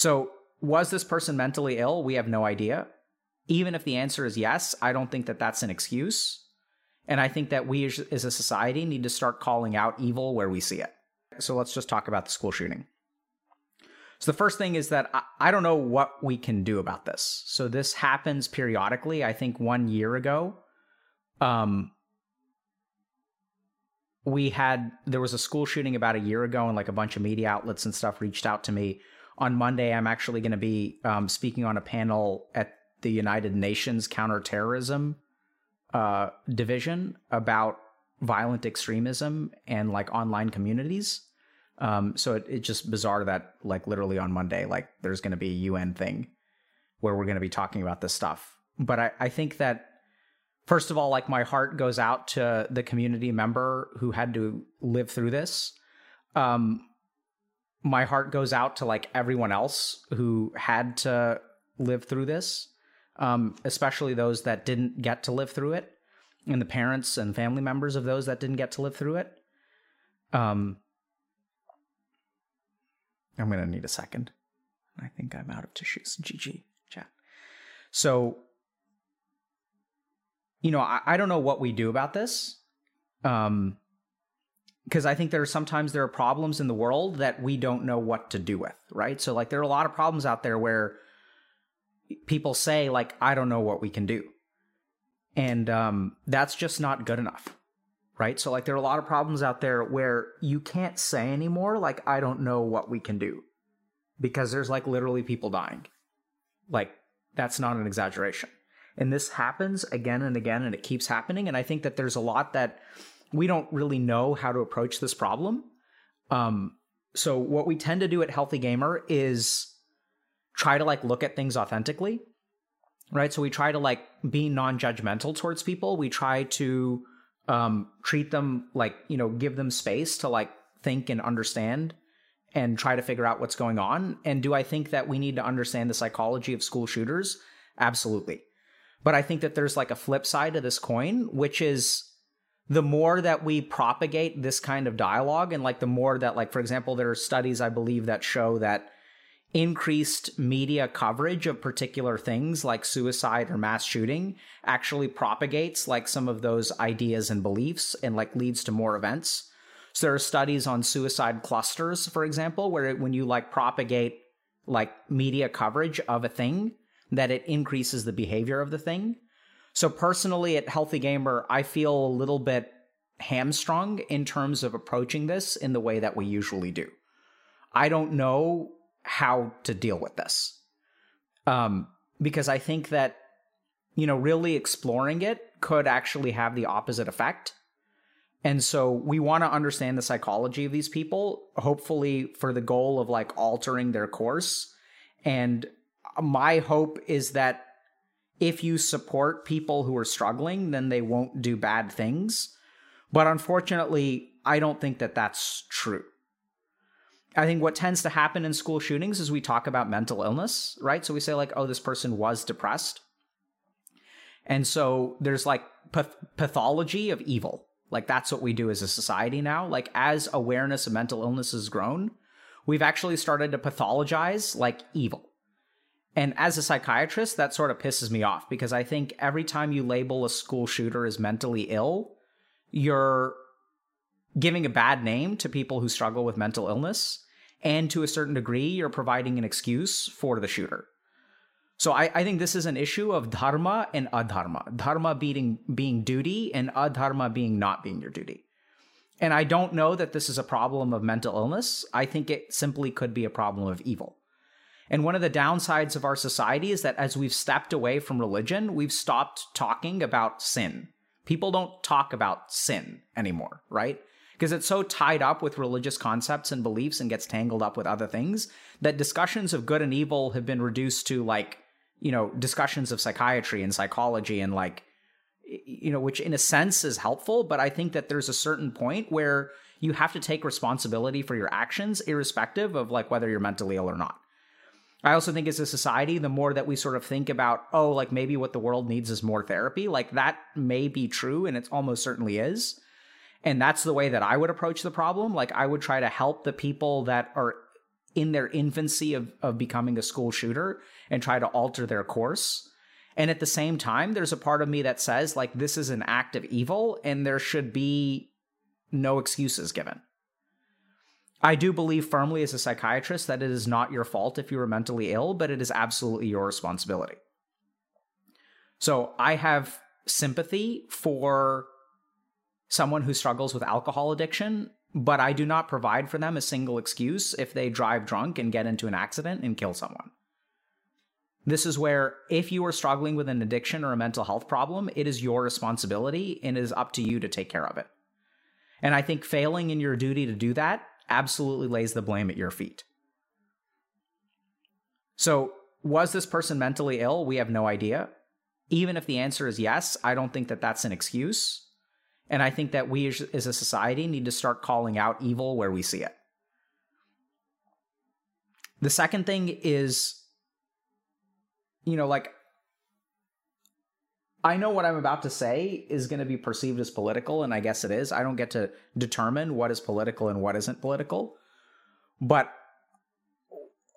So, was this person mentally ill? We have no idea. Even if the answer is yes, I don't think that that's an excuse. And I think that we as a society need to start calling out evil where we see it. So, let's just talk about the school shooting. So the first thing is that I, don't know what we can do about this. So this happens periodically. I think one year ago, um, we had there was a school shooting about a year ago, and like a bunch of media outlets and stuff reached out to me. On Monday, I'm actually going to be um, speaking on a panel at the United Nations Counterterrorism uh, Division about violent extremism and like online communities. Um, so it, it's just bizarre that like literally on Monday, like there's going to be a UN thing where we're going to be talking about this stuff. But I, I think that first of all, like my heart goes out to the community member who had to live through this. Um, my heart goes out to like everyone else who had to live through this, um, especially those that didn't get to live through it, and the parents and family members of those that didn't get to live through it. Um, I'm to need a second. I think I'm out of tissues. GG chat. So, you know, I, I don't know what we do about this. Um, because I think there are sometimes there are problems in the world that we don't know what to do with, right? So like there are a lot of problems out there where people say like I don't know what we can do. And um that's just not good enough right? So like there are a lot of problems out there where you can't say anymore like I don't know what we can do because there's like literally people dying. Like that's not an exaggeration. And this happens again and again and it keeps happening and I think that there's a lot that we don't really know how to approach this problem. Um so what we tend to do at Healthy Gamer is try to like look at things authentically. Right? So we try to like be non-judgmental towards people. We try to um, treat them like you know give them space to like think and understand and try to figure out what's going on and do i think that we need to understand the psychology of school shooters absolutely but i think that there's like a flip side to this coin which is the more that we propagate this kind of dialogue and like the more that like for example there are studies i believe that show that increased media coverage of particular things like suicide or mass shooting actually propagates like some of those ideas and beliefs and like leads to more events. So there are studies on suicide clusters, for example, where when you like propagate like media coverage of a thing, that it increases the behavior of the thing. So personally at Healthy Gamer, I feel a little bit hamstrung in terms of approaching this in the way that we usually do. I don't know how to deal with this. Um, because I think that, you know, really exploring it could actually have the opposite effect. And so we want to understand the psychology of these people, hopefully for the goal of like altering their course. And my hope is that if you support people who are struggling, then they won't do bad things. But unfortunately, I don't think that that's true. I think what tends to happen in school shootings is we talk about mental illness, right? So we say, like, oh, this person was depressed. And so there's like path- pathology of evil. Like, that's what we do as a society now. Like, as awareness of mental illness has grown, we've actually started to pathologize like evil. And as a psychiatrist, that sort of pisses me off because I think every time you label a school shooter as mentally ill, you're giving a bad name to people who struggle with mental illness. And to a certain degree, you're providing an excuse for the shooter. So I, I think this is an issue of dharma and adharma. Dharma being, being duty and adharma being not being your duty. And I don't know that this is a problem of mental illness. I think it simply could be a problem of evil. And one of the downsides of our society is that as we've stepped away from religion, we've stopped talking about sin. People don't talk about sin anymore, right? because it's so tied up with religious concepts and beliefs and gets tangled up with other things that discussions of good and evil have been reduced to like you know discussions of psychiatry and psychology and like you know which in a sense is helpful but i think that there's a certain point where you have to take responsibility for your actions irrespective of like whether you're mentally ill or not i also think as a society the more that we sort of think about oh like maybe what the world needs is more therapy like that may be true and it almost certainly is and that's the way that i would approach the problem like i would try to help the people that are in their infancy of, of becoming a school shooter and try to alter their course. And at the same time, there's a part of me that says, like, this is an act of evil and there should be no excuses given. I do believe firmly as a psychiatrist that it is not your fault if you are mentally ill, but it is absolutely your responsibility. So I have sympathy for someone who struggles with alcohol addiction but I do not provide for them a single excuse if they drive drunk and get into an accident and kill someone. This is where, if you are struggling with an addiction or a mental health problem, it is your responsibility and it is up to you to take care of it. And I think failing in your duty to do that absolutely lays the blame at your feet. So, was this person mentally ill? We have no idea. Even if the answer is yes, I don't think that that's an excuse. And I think that we as a society need to start calling out evil where we see it. The second thing is, you know, like, I know what I'm about to say is going to be perceived as political, and I guess it is. I don't get to determine what is political and what isn't political. But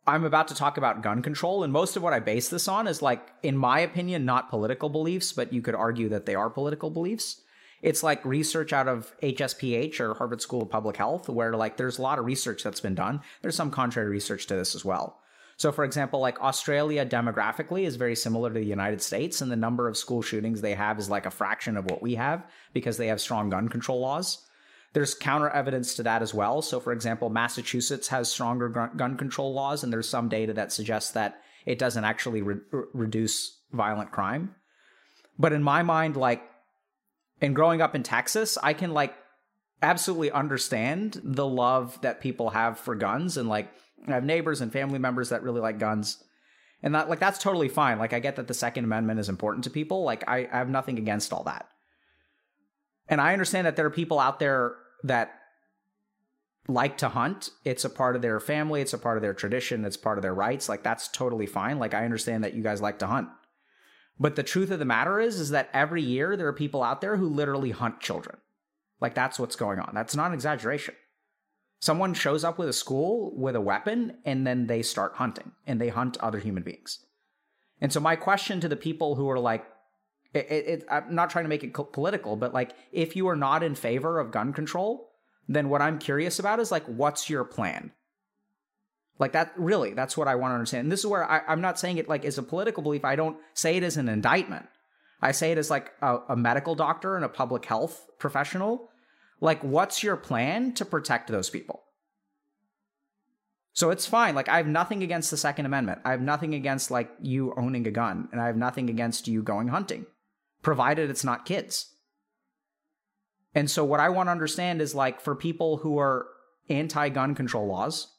I'm about to talk about gun control, and most of what I base this on is, like, in my opinion, not political beliefs, but you could argue that they are political beliefs it's like research out of HSPH or Harvard School of Public Health, where like there's a lot of research that's been done. There's some contrary research to this as well. So, for example, like Australia demographically is very similar to the United States, and the number of school shootings they have is like a fraction of what we have because they have strong gun control laws. There's counter evidence to that as well. So, for example, Massachusetts has stronger gun control laws, and there's some data that suggests that it doesn't actually re- reduce violent crime. But in my mind, like in growing up in Texas, I can like absolutely understand the love that people have for guns and like I have neighbors and family members that really like guns. And that like that's totally fine. Like I get that the second amendment is important to people. Like I, I have nothing against all that. And I understand that there are people out there that like to hunt. It's a part of their family, it's a part of their tradition, it's part of their rights. Like that's totally fine. Like I understand that you guys like to hunt. But the truth of the matter is, is that every year there are people out there who literally hunt children. Like that's what's going on. That's not an exaggeration. Someone shows up with a school with a weapon and then they start hunting and they hunt other human beings. And so my question to the people who are like, it, it, I'm not trying to make it political, but like, if you are not in favor of gun control, then what I'm curious about is like, what's your plan? Like that, really, that's what I want to understand. And this is where I, am not saying it like as a political belief. I don't say it as an indictment. I say it as like a, a medical doctor and a public health professional. Like, what's your plan to protect those people? So it's fine. Like, I have nothing against the Second Amendment. I have nothing against like you owning a gun, and I have nothing against you going hunting, provided it's not kids. And so, what I want to understand is like for people who are anti gun control laws,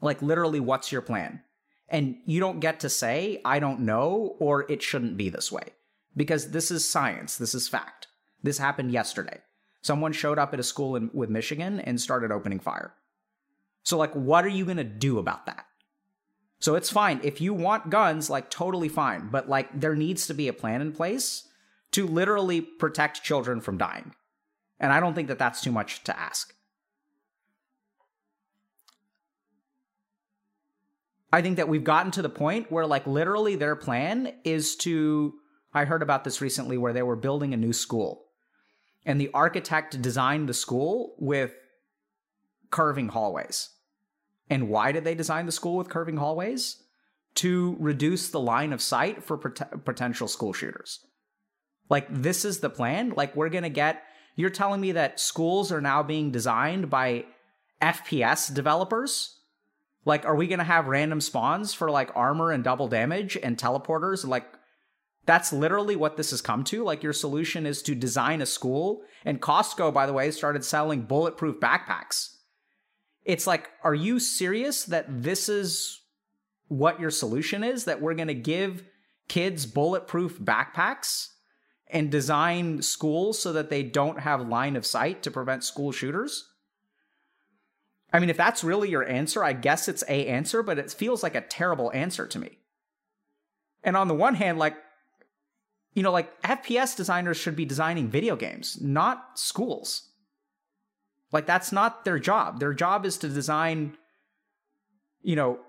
like, literally, what's your plan? And you don't get to say, I don't know, or it shouldn't be this way. Because this is science, this is fact. This happened yesterday. Someone showed up at a school in, with Michigan and started opening fire. So, like, what are you going to do about that? So, it's fine. If you want guns, like, totally fine. But, like, there needs to be a plan in place to literally protect children from dying. And I don't think that that's too much to ask. I think that we've gotten to the point where, like, literally their plan is to. I heard about this recently where they were building a new school, and the architect designed the school with curving hallways. And why did they design the school with curving hallways? To reduce the line of sight for pot- potential school shooters. Like, this is the plan. Like, we're going to get. You're telling me that schools are now being designed by FPS developers like, are we gonna have random spawns for like armor and double damage and teleporters? Like, That's literally what this has come to. Like your solution is to design a school. And Costco, by the way, started selling bulletproof backpacks. It's like, are you serious that this is what your solution is? That we're going to give kids bulletproof backpacks and design schools so that they don't have line of sight to prevent school shooters? I mean, if that's really your answer, I guess it's a answer, but it feels like a terrible answer to me. And on the one hand, like you know, like FPS designers should be designing video games, not schools. Like that's not their job. Their job is to design, you know,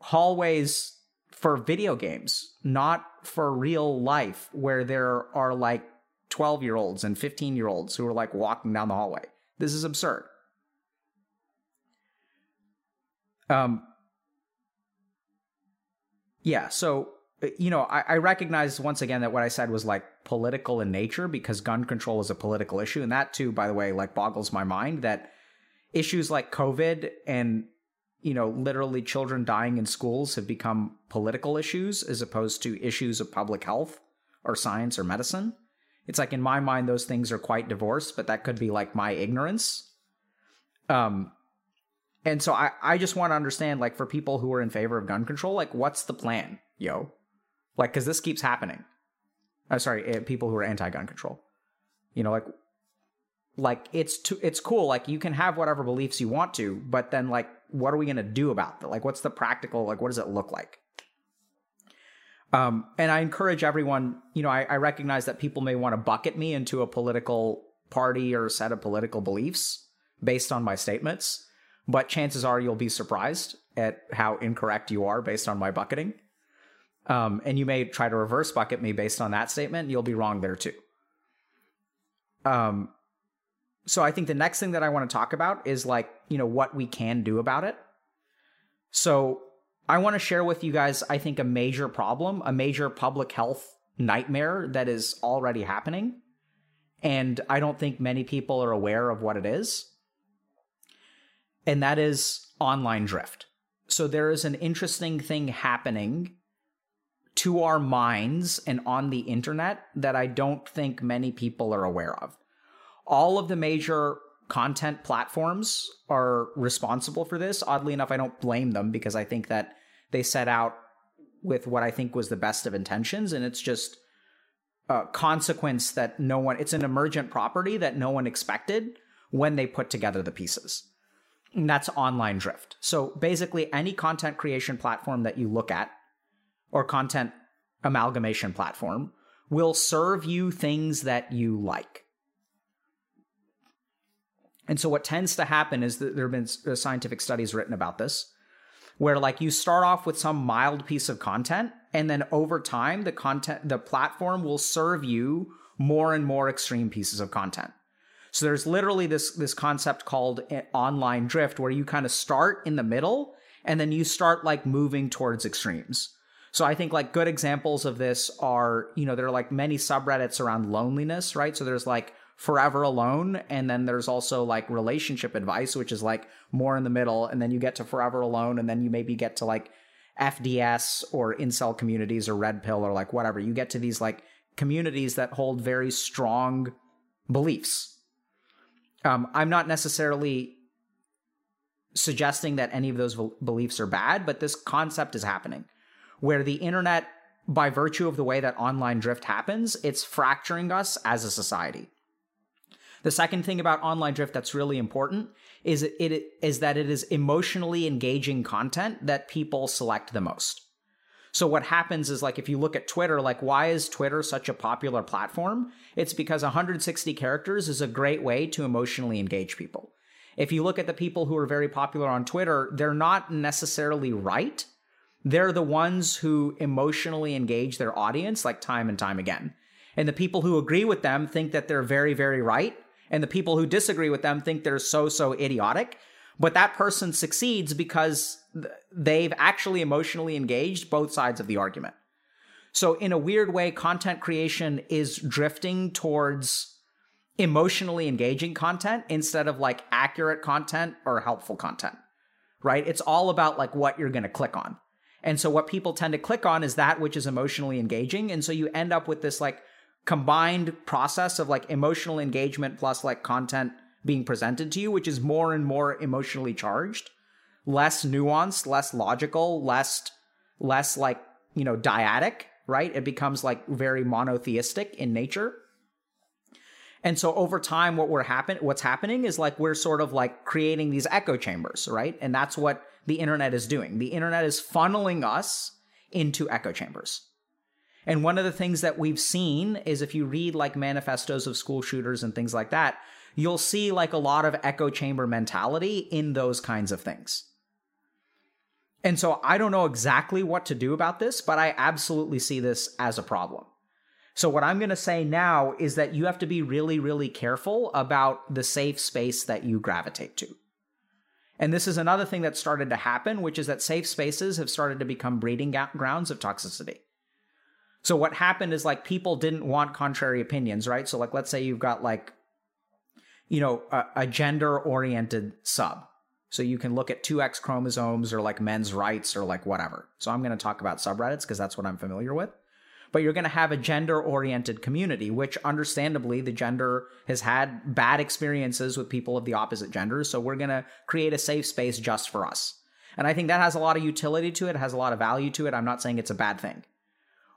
hallways for video games, not for real life where there are like 12 year olds and 15 year olds who are like walking down the hallway. This is absurd. Um, yeah, so you know, I, I, recognize once again that what I said was like political in nature because gun control is a political issue. And that too, by the way, like boggles my mind that issues like COVID and, you know, literally children dying in schools have become political issues as opposed to issues of public health or science or medicine. It's like in my mind, those things are quite divorced, but that could be like my ignorance. Um, and so I, I just want to understand, like, for people who are in favor of gun control, like, what's the plan, yo? Like, because this keeps happening. I'm sorry, eh, people who are anti-gun control. You know, like, like it's too, it's cool. Like, you can have whatever beliefs you want to, but then, like, what are we gonna do about that? Like, what's the practical? Like, what does it look like? Um, and I encourage everyone. You know, I, I recognize that people may want to bucket me into a political party or set of political beliefs based on my statements, but chances are you'll be surprised at how incorrect you are based on my bucketing. Um, and you may try to reverse bucket me based on that statement. You'll be wrong there too. Um, so I think the next thing that I want to talk about is like, you know, what we can do about it. So I want to share with you guys, I think, a major problem, a major public health nightmare that is already happening. And I don't think many people are aware of what it is. And that is online drift. So there is an interesting thing happening to our minds and on the internet that I don't think many people are aware of. All of the major content platforms are responsible for this. Oddly enough, I don't blame them because I think that they set out with what I think was the best of intentions, and it's just a consequence that no one, it's an emergent property that no one expected when they put together the pieces. And that's online drift. So basically, any content creation platform that you look at or content amalgamation platform will serve you things that you like. And so, what tends to happen is that there have been uh, scientific studies written about this, where like you start off with some mild piece of content, and then over time, the content, the platform will serve you more and more extreme pieces of content. So there's literally this this concept called uh, online drift, where you kind of start in the middle, and then you start like moving towards extremes. So I think like good examples of this are, you know, there are like many subreddits around loneliness, right? So there's like forever alone and then there's also like relationship advice which is like more in the middle and then you get to forever alone and then you maybe get to like FDS or incel communities or red pill or like whatever. You get to these like communities that hold very strong beliefs. Um, I'm not necessarily suggesting that any of those beliefs are bad, but this concept is happening where the internet, by virtue of the way that online drift happens, it's fracturing us as a society. The second thing about online drift that's really important is it, it is that it is emotionally engaging content that people select the most. So what happens is like if you look at Twitter, like why is Twitter such a popular platform? It's because 160 characters is a great way to emotionally engage people. If you look at the people who are very popular on Twitter, they're not necessarily right, they're the ones who emotionally engage their audience like time and time again. And the people who agree with them think that they're very, very right. And the people who disagree with them think they're so, so idiotic. But that person succeeds because they've actually emotionally engaged both sides of the argument. So, in a weird way, content creation is drifting towards emotionally engaging content instead of like accurate content or helpful content, right? It's all about like what you're going to click on. And so what people tend to click on is that which is emotionally engaging. And so you end up with this like combined process of like emotional engagement plus like content being presented to you, which is more and more emotionally charged, less nuanced, less logical, less less like, you know, dyadic, right? It becomes like very monotheistic in nature. And so over time, what we're happen what's happening is like we're sort of like creating these echo chambers, right? And that's what the internet is doing. The internet is funneling us into echo chambers. And one of the things that we've seen is if you read like manifestos of school shooters and things like that, you'll see like a lot of echo chamber mentality in those kinds of things. And so I don't know exactly what to do about this, but I absolutely see this as a problem. So, what I'm going to say now is that you have to be really, really careful about the safe space that you gravitate to. And this is another thing that started to happen, which is that safe spaces have started to become breeding grounds of toxicity. So, what happened is like people didn't want contrary opinions, right? So, like, let's say you've got like, you know, a, a gender oriented sub. So you can look at 2X chromosomes or like men's rights or like whatever. So I'm going to talk about subreddits because that's what I'm familiar with but you're going to have a gender oriented community, which understandably the gender has had bad experiences with people of the opposite gender. So we're going to create a safe space just for us. And I think that has a lot of utility to it, has a lot of value to it. I'm not saying it's a bad thing.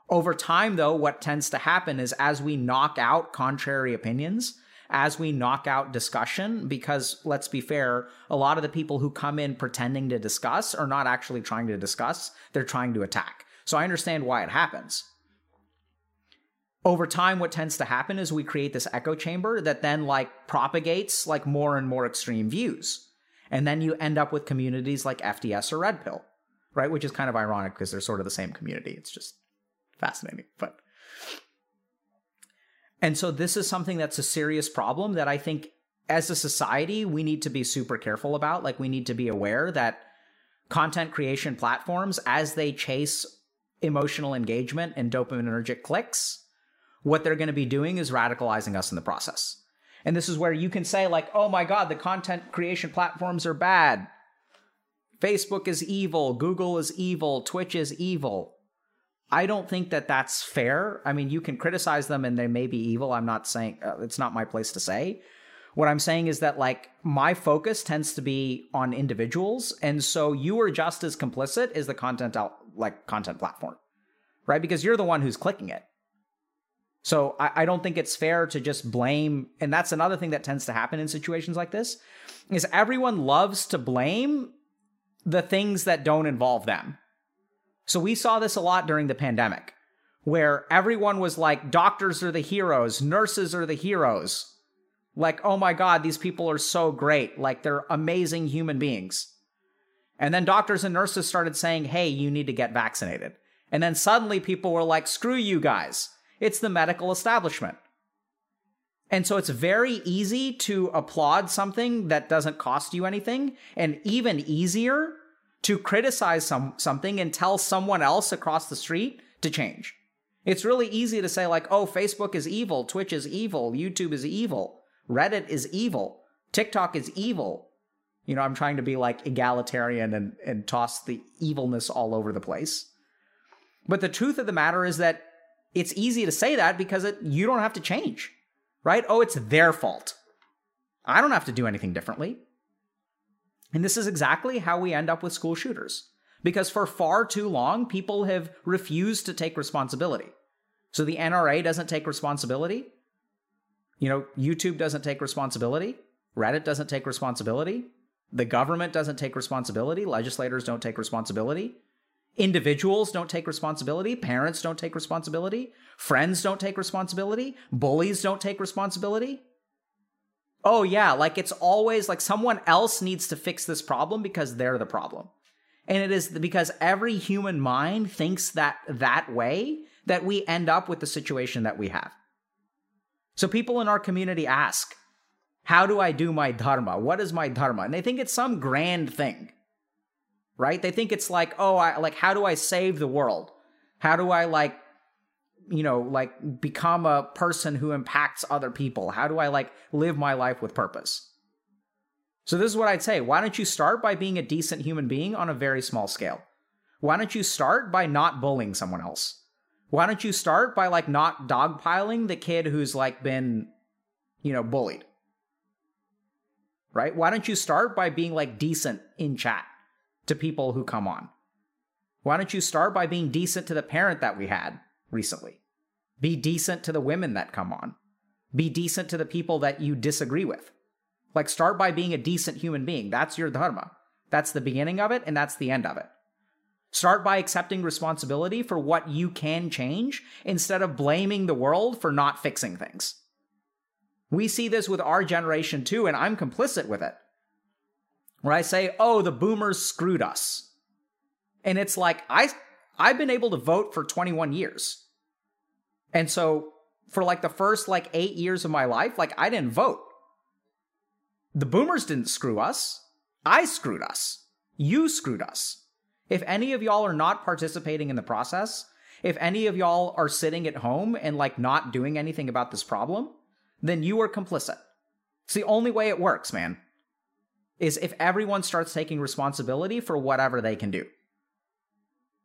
Over time, though, what tends to happen is as we knock out contrary opinions, as we knock out discussion, because let's be fair, a lot of the people who come in pretending to discuss are not actually trying to discuss, they're trying to attack. So I understand why it happens over time what tends to happen is we create this echo chamber that then like propagates like more and more extreme views. And then you end up with communities like fds or red pill right? Which is kind of ironic because they're sort of the same community. It's just fascinating but and so this is something that's a serious problem that i think as a society we need to be super careful about. Like we need to be aware that content creation platforms as they chase emotional engagement and dopaminergic clicks what they're going to be doing is radicalizing us in the process. And this is where you can say, like, oh my God, the content creation platforms are bad. Facebook is evil. Google is evil. Twitch is evil. I don't think that that's fair. I mean, you can criticize them and they may be evil. I'm not saying uh, it's not my place to say. What I'm saying is that, like, my focus tends to be on individuals. And so you are just as complicit as the content out, like, content platform, right? Because you're the one who's clicking it. So I, I, don't think it's fair to just blame. And that's another thing that tends to happen in situations like this is everyone loves to blame the things that don't involve them. So we saw this a lot during the pandemic where everyone was like, doctors are the heroes, nurses are the heroes. Like, oh my God, these people are so great. Like, they're amazing human beings. And then doctors and nurses started saying, hey, you need to get vaccinated. And then suddenly people were like, screw you guys. It's the medical establishment. And so it's very easy to applaud something that doesn't cost you anything, and even easier to criticize some, something and tell someone else across the street to change. It's really easy to say, like, oh, Facebook is evil, Twitch is evil, YouTube is evil, Reddit is evil, TikTok is evil. You know, I'm trying to be like egalitarian and, and toss the evilness all over the place. But the truth of the matter is that it's easy to say that because it, you don't have to change, right? Oh, it's their fault. I don't have to do anything differently. And this is exactly how we end up with school shooters. Because for far too long, people have refused to take responsibility. So the NRA doesn't take responsibility. You know, YouTube doesn't take responsibility. Reddit doesn't take responsibility. The government doesn't take responsibility. Legislators don't take responsibility. Individuals don't take responsibility. Parents don't take responsibility. Friends don't take responsibility. Bullies don't take responsibility. Oh, yeah, like it's always like someone else needs to fix this problem because they're the problem. And it is because every human mind thinks that that way that we end up with the situation that we have. So people in our community ask, How do I do my dharma? What is my dharma? And they think it's some grand thing right? They think it's like, oh, I like how do I save the world? How do I like you know, like become a person who impacts other people? How do I like live my life with purpose? So this is what I'd say. Why don't you start by being a decent human being on a very small scale? Why don't you start by not bullying someone else? Why don't you start by like not dogpiling the kid who's like been, you know, bullied? Right? Why don't you start by being like decent in chat to people who come on? Why don't you start by being decent to the parent that we had recently? Be decent to the women that come on. Be decent to the people that you disagree with. Like, start by being a decent human being. That's your dharma. That's the beginning of it, and that's the end of it. Start by accepting responsibility for what you can change instead of blaming the world for not fixing things. We see this with our generation too, and I'm complicit with it. Where I say, oh, the boomers screwed us. And it's like, I, I've been able to vote for 21 years. And so for like the first like eight years of my life, like I didn't vote. The boomers didn't screw us. I screwed us. You screwed us. If any of y'all are not participating in the process, if any of y'all are sitting at home and like not doing anything about this problem, then you are complicit. It's the only way it works, man. Is if everyone starts taking responsibility for whatever they can do.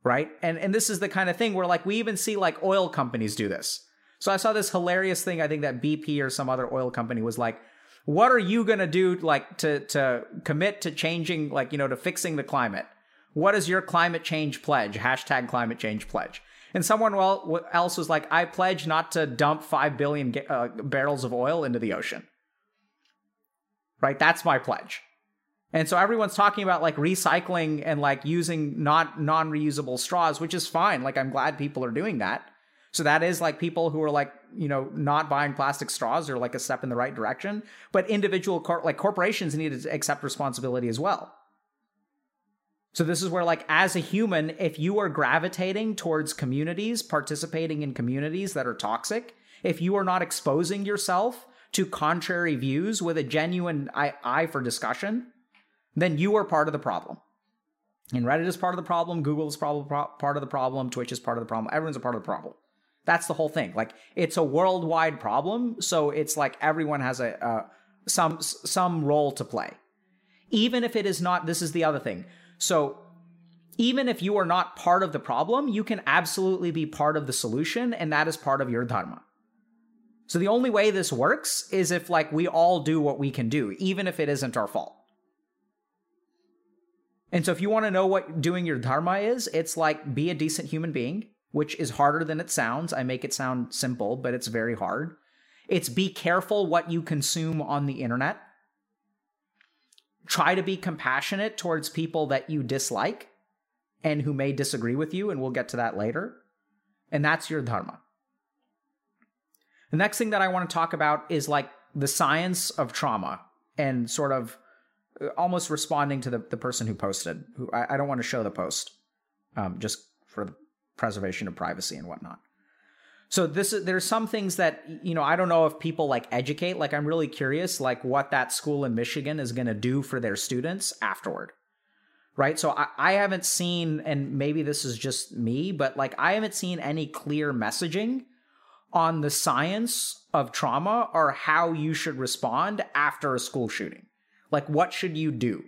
Right? And and this is the kind of thing where like we even see like oil companies do this. So I saw this hilarious thing I think that BP or some other oil company was like what are you going to do like to to commit to changing like you know to fixing the climate? What is your climate change pledge? Hashtag climate change pledge. And someone else was like, I pledge not to dump 5 billion uh, barrels of oil into the ocean. Right? That's my pledge. And so everyone's talking about like recycling and like using not non reusable straws, which is fine. Like, I'm glad people are doing that. So that is like people who are like, you know, not buying plastic straws are like a step in the right direction. But individual, cor- like corporations need to accept responsibility as well. So this is where like as a human, if you are gravitating towards communities, participating in communities that are toxic, if you are not exposing yourself to contrary views with a genuine eye, eye for discussion, then you are part of the problem. And Reddit is part of the problem, Google is probably part of the problem, Twitch is part of the problem, everyone's a part of the problem. That's the whole thing. Like it's a worldwide problem, so it's like everyone has a uh, some some role to play. Even if it is not this is the other thing so even if you are not part of the problem, you can absolutely be part of the solution, and that is part of your dharma. So the only way this works is if like we all do what we can do, even if it isn't our fault. And so if you want to know what doing your dharma is, it's like be a decent human being, which is harder than it sounds. I make it sound simple, but it's very hard. It's be careful what you consume on the internet try to be compassionate towards people that you dislike and who may disagree with you, and we'll get to that later. And that's your dharma. The next thing that I want to talk about is like the science of trauma and sort of almost responding to the, the person who posted. Who I, I don't want to show the post, um, just for the preservation of privacy and whatnot. So this is there's some things that you know I don't know if people like educate. Like I'm really curious, like what that school in Michigan is going to do for their students afterward, right? So I, I haven't seen, and maybe this is just me, but like I haven't seen any clear messaging on the science of trauma or how you should respond after a school shooting. Like what should you do?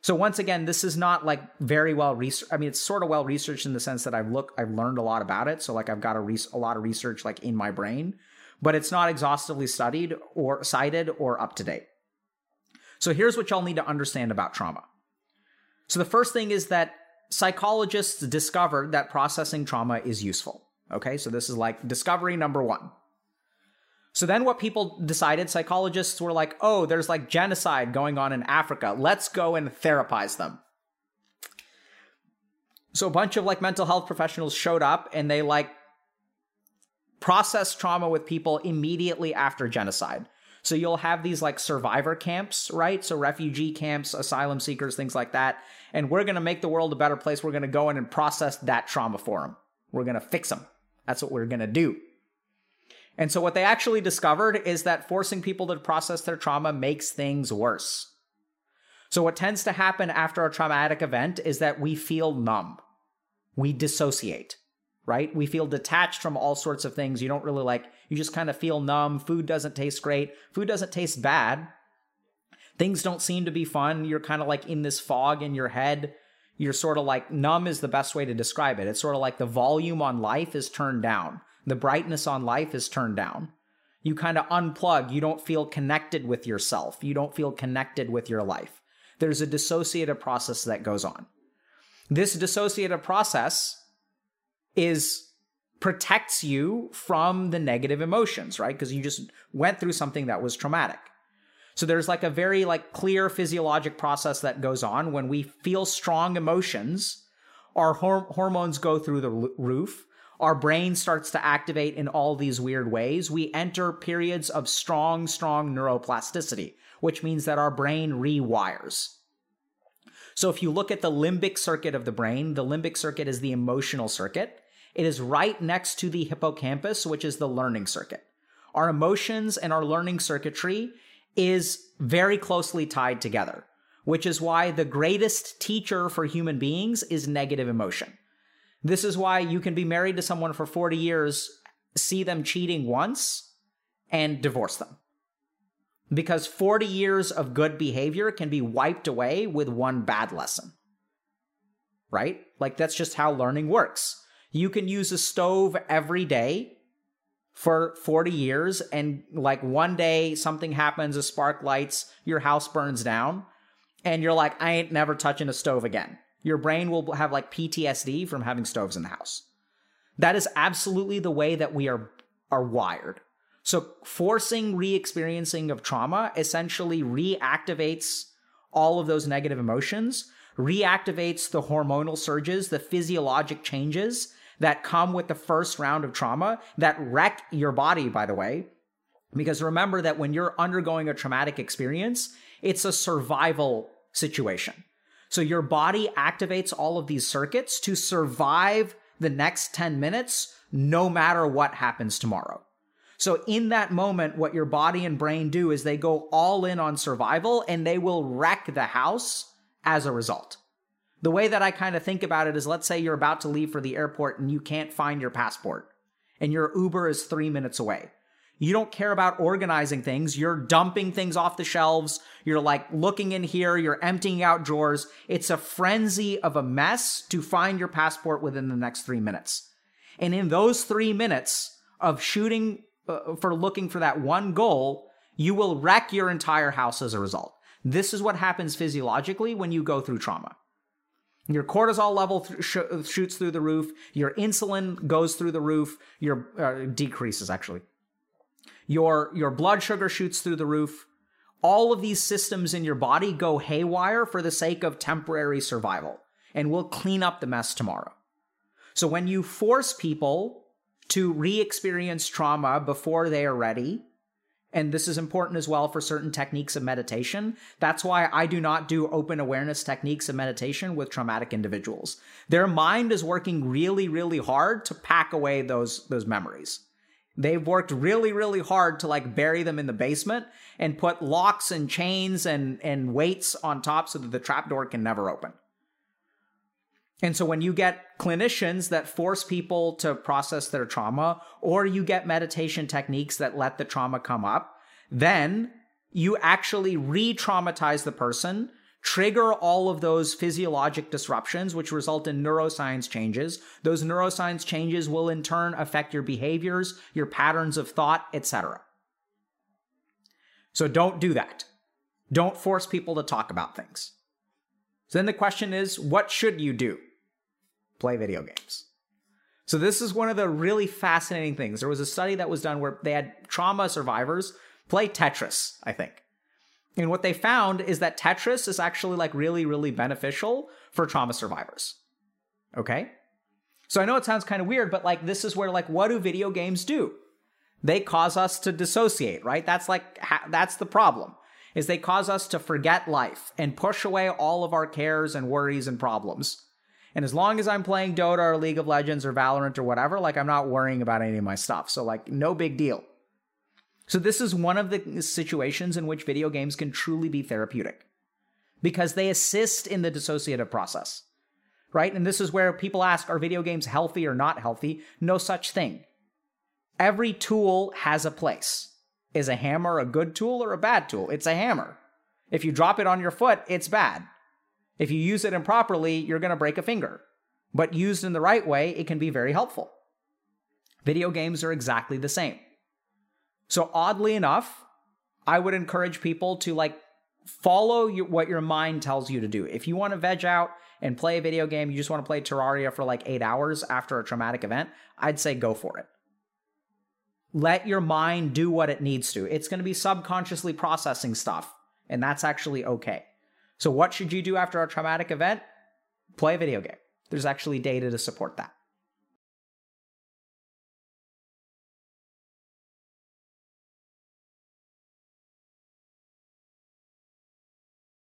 So once again, this is not like very well researched. I mean, it's sort of well researched in the sense that I've looked, I've learned a lot about it. So like I've got a, re- a lot of research like in my brain, but it's not exhaustively studied or cited or up to date. So here's what y'all need to understand about trauma. So the first thing is that psychologists discovered that processing trauma is useful. Okay, so this is like discovery number one. So then what people decided, psychologists were like, oh, there's like genocide going on in Africa. Let's go and therapize them. So a bunch of like mental health professionals showed up and they like processed trauma with people immediately after genocide. So you'll have these like survivor camps, right? So refugee camps, asylum seekers, things like that. And we're going to make the world a better place. We're going to go in and process that trauma for them. We're going to fix them. That's what we're going to do. And so what they actually discovered is that forcing people to process their trauma makes things worse. So what tends to happen after a traumatic event is that we feel numb. We dissociate, right? We feel detached from all sorts of things. You don't really like, you just kind of feel numb. Food doesn't taste great. Food doesn't taste bad. Things don't seem to be fun. You're kind of like in this fog in your head. you're sort of like numb is the best way to describe it. It's sort of like the volume on life is turned down, the brightness on life is turned down. You kind of unplug. You don't feel connected with yourself. You don't feel connected with your life. There's a dissociative process that goes on. This dissociative process is protects you from the negative emotions, right? Because you just went through something that was traumatic. So there's like a very like clear physiologic process that goes on when we feel strong emotions, our hor- hormones go through the roof, our brain starts to activate in all these weird ways. We enter periods of strong strong neuroplasticity, which means that our brain rewires. So if you look at the limbic circuit of the brain, the limbic circuit is the emotional circuit. It is right next to the hippocampus, which is the learning circuit. Our emotions and our learning circuitry is very closely tied together, which is why the greatest teacher for human beings is negative emotion. This is why you can be married to someone for 40 years, see them cheating once, and divorce them. Because 40 years of good behavior can be wiped away with one bad lesson. Right? Like, that's just how learning works. You can use a stove every day for 40 years and like one day something happens a spark lights your house burns down and you're like i ain't never touching a stove again your brain will have like ptsd from having stoves in the house that is absolutely the way that we are are wired so forcing re-experiencing of trauma essentially reactivates all of those negative emotions reactivates the hormonal surges the physiologic changes that come with the first round of trauma that wreck your body, by the way. Because remember that when you're undergoing a traumatic experience, it's a survival situation. So your body activates all of these circuits to survive the next 10 minutes, no matter what happens tomorrow. So in that moment, what your body and brain do is they go all in on survival and they will wreck the house as a result. The way that I kind of think about it is let's say you're about to leave for the airport and you can't find your passport and your Uber is three minutes away. You don't care about organizing things. You're dumping things off the shelves. You're like looking in here. You're emptying out drawers. It's a frenzy of a mess to find your passport within the next three minutes. And in those three minutes of shooting uh, for looking for that one goal, you will wreck your entire house as a result. This is what happens physiologically when you go through trauma. Your cortisol level th- sh- shoots through the roof. Your insulin goes through the roof. Your uh, decreases actually. Your your blood sugar shoots through the roof. All of these systems in your body go haywire for the sake of temporary survival, and we'll clean up the mess tomorrow. So when you force people to re-experience trauma before they are ready, and this is important as well for certain techniques of meditation. That's why I do not do open awareness techniques of meditation with traumatic individuals. Their mind is working really, really hard to pack away those, those memories. They've worked really, really hard to like bury them in the basement and put locks and chains and, and weights on top so that the trapdoor can never open. And so when you get clinicians that force people to process their trauma, or you get meditation techniques that let the trauma come up, then you actually re traumatize the person, trigger all of those physiologic disruptions, which result in neuroscience changes. Those neuroscience changes will in turn affect your behaviors, your patterns of thought, etc. So don't do that. Don't force people to talk about things. So then the question is, what should you do? play video games. So this is one of the really fascinating things. There was a study that was done where they had trauma survivors play Tetris, I think. And what they found is that Tetris is actually like really, really beneficial for trauma survivors. Okay? So I know it sounds kind of weird, but like this is where like what do video games do? They cause us to dissociate, right? That's like ha- that's the problem. Is they cause us to forget life and push away all of our cares and worries and problems and as long as I'm playing Dota or League of Legends or Valorant or whatever, like I'm not worrying about any of my stuff. So, like, no big deal. So, this is one of the situations in which video games can truly be therapeutic because they assist in the dissociative process, right? And this is where people ask are video games healthy or not healthy? No such thing. Every tool has a place. Is a hammer a good tool or a bad tool? It's a hammer. If you drop it on your foot, it's bad. If you use it improperly, you're going to break a finger. But used in the right way, it can be very helpful. Video games are exactly the same. So, oddly enough, I would encourage people to like follow your, what your mind tells you to do. If you want to veg out and play a video game, you just want to play Terraria for like eight hours after a traumatic event, I'd say go for it. Let your mind do what it needs to. It's going to be subconsciously processing stuff, and that's actually okay. So, what should you do after a traumatic event? Play a video game. There's actually data to support that.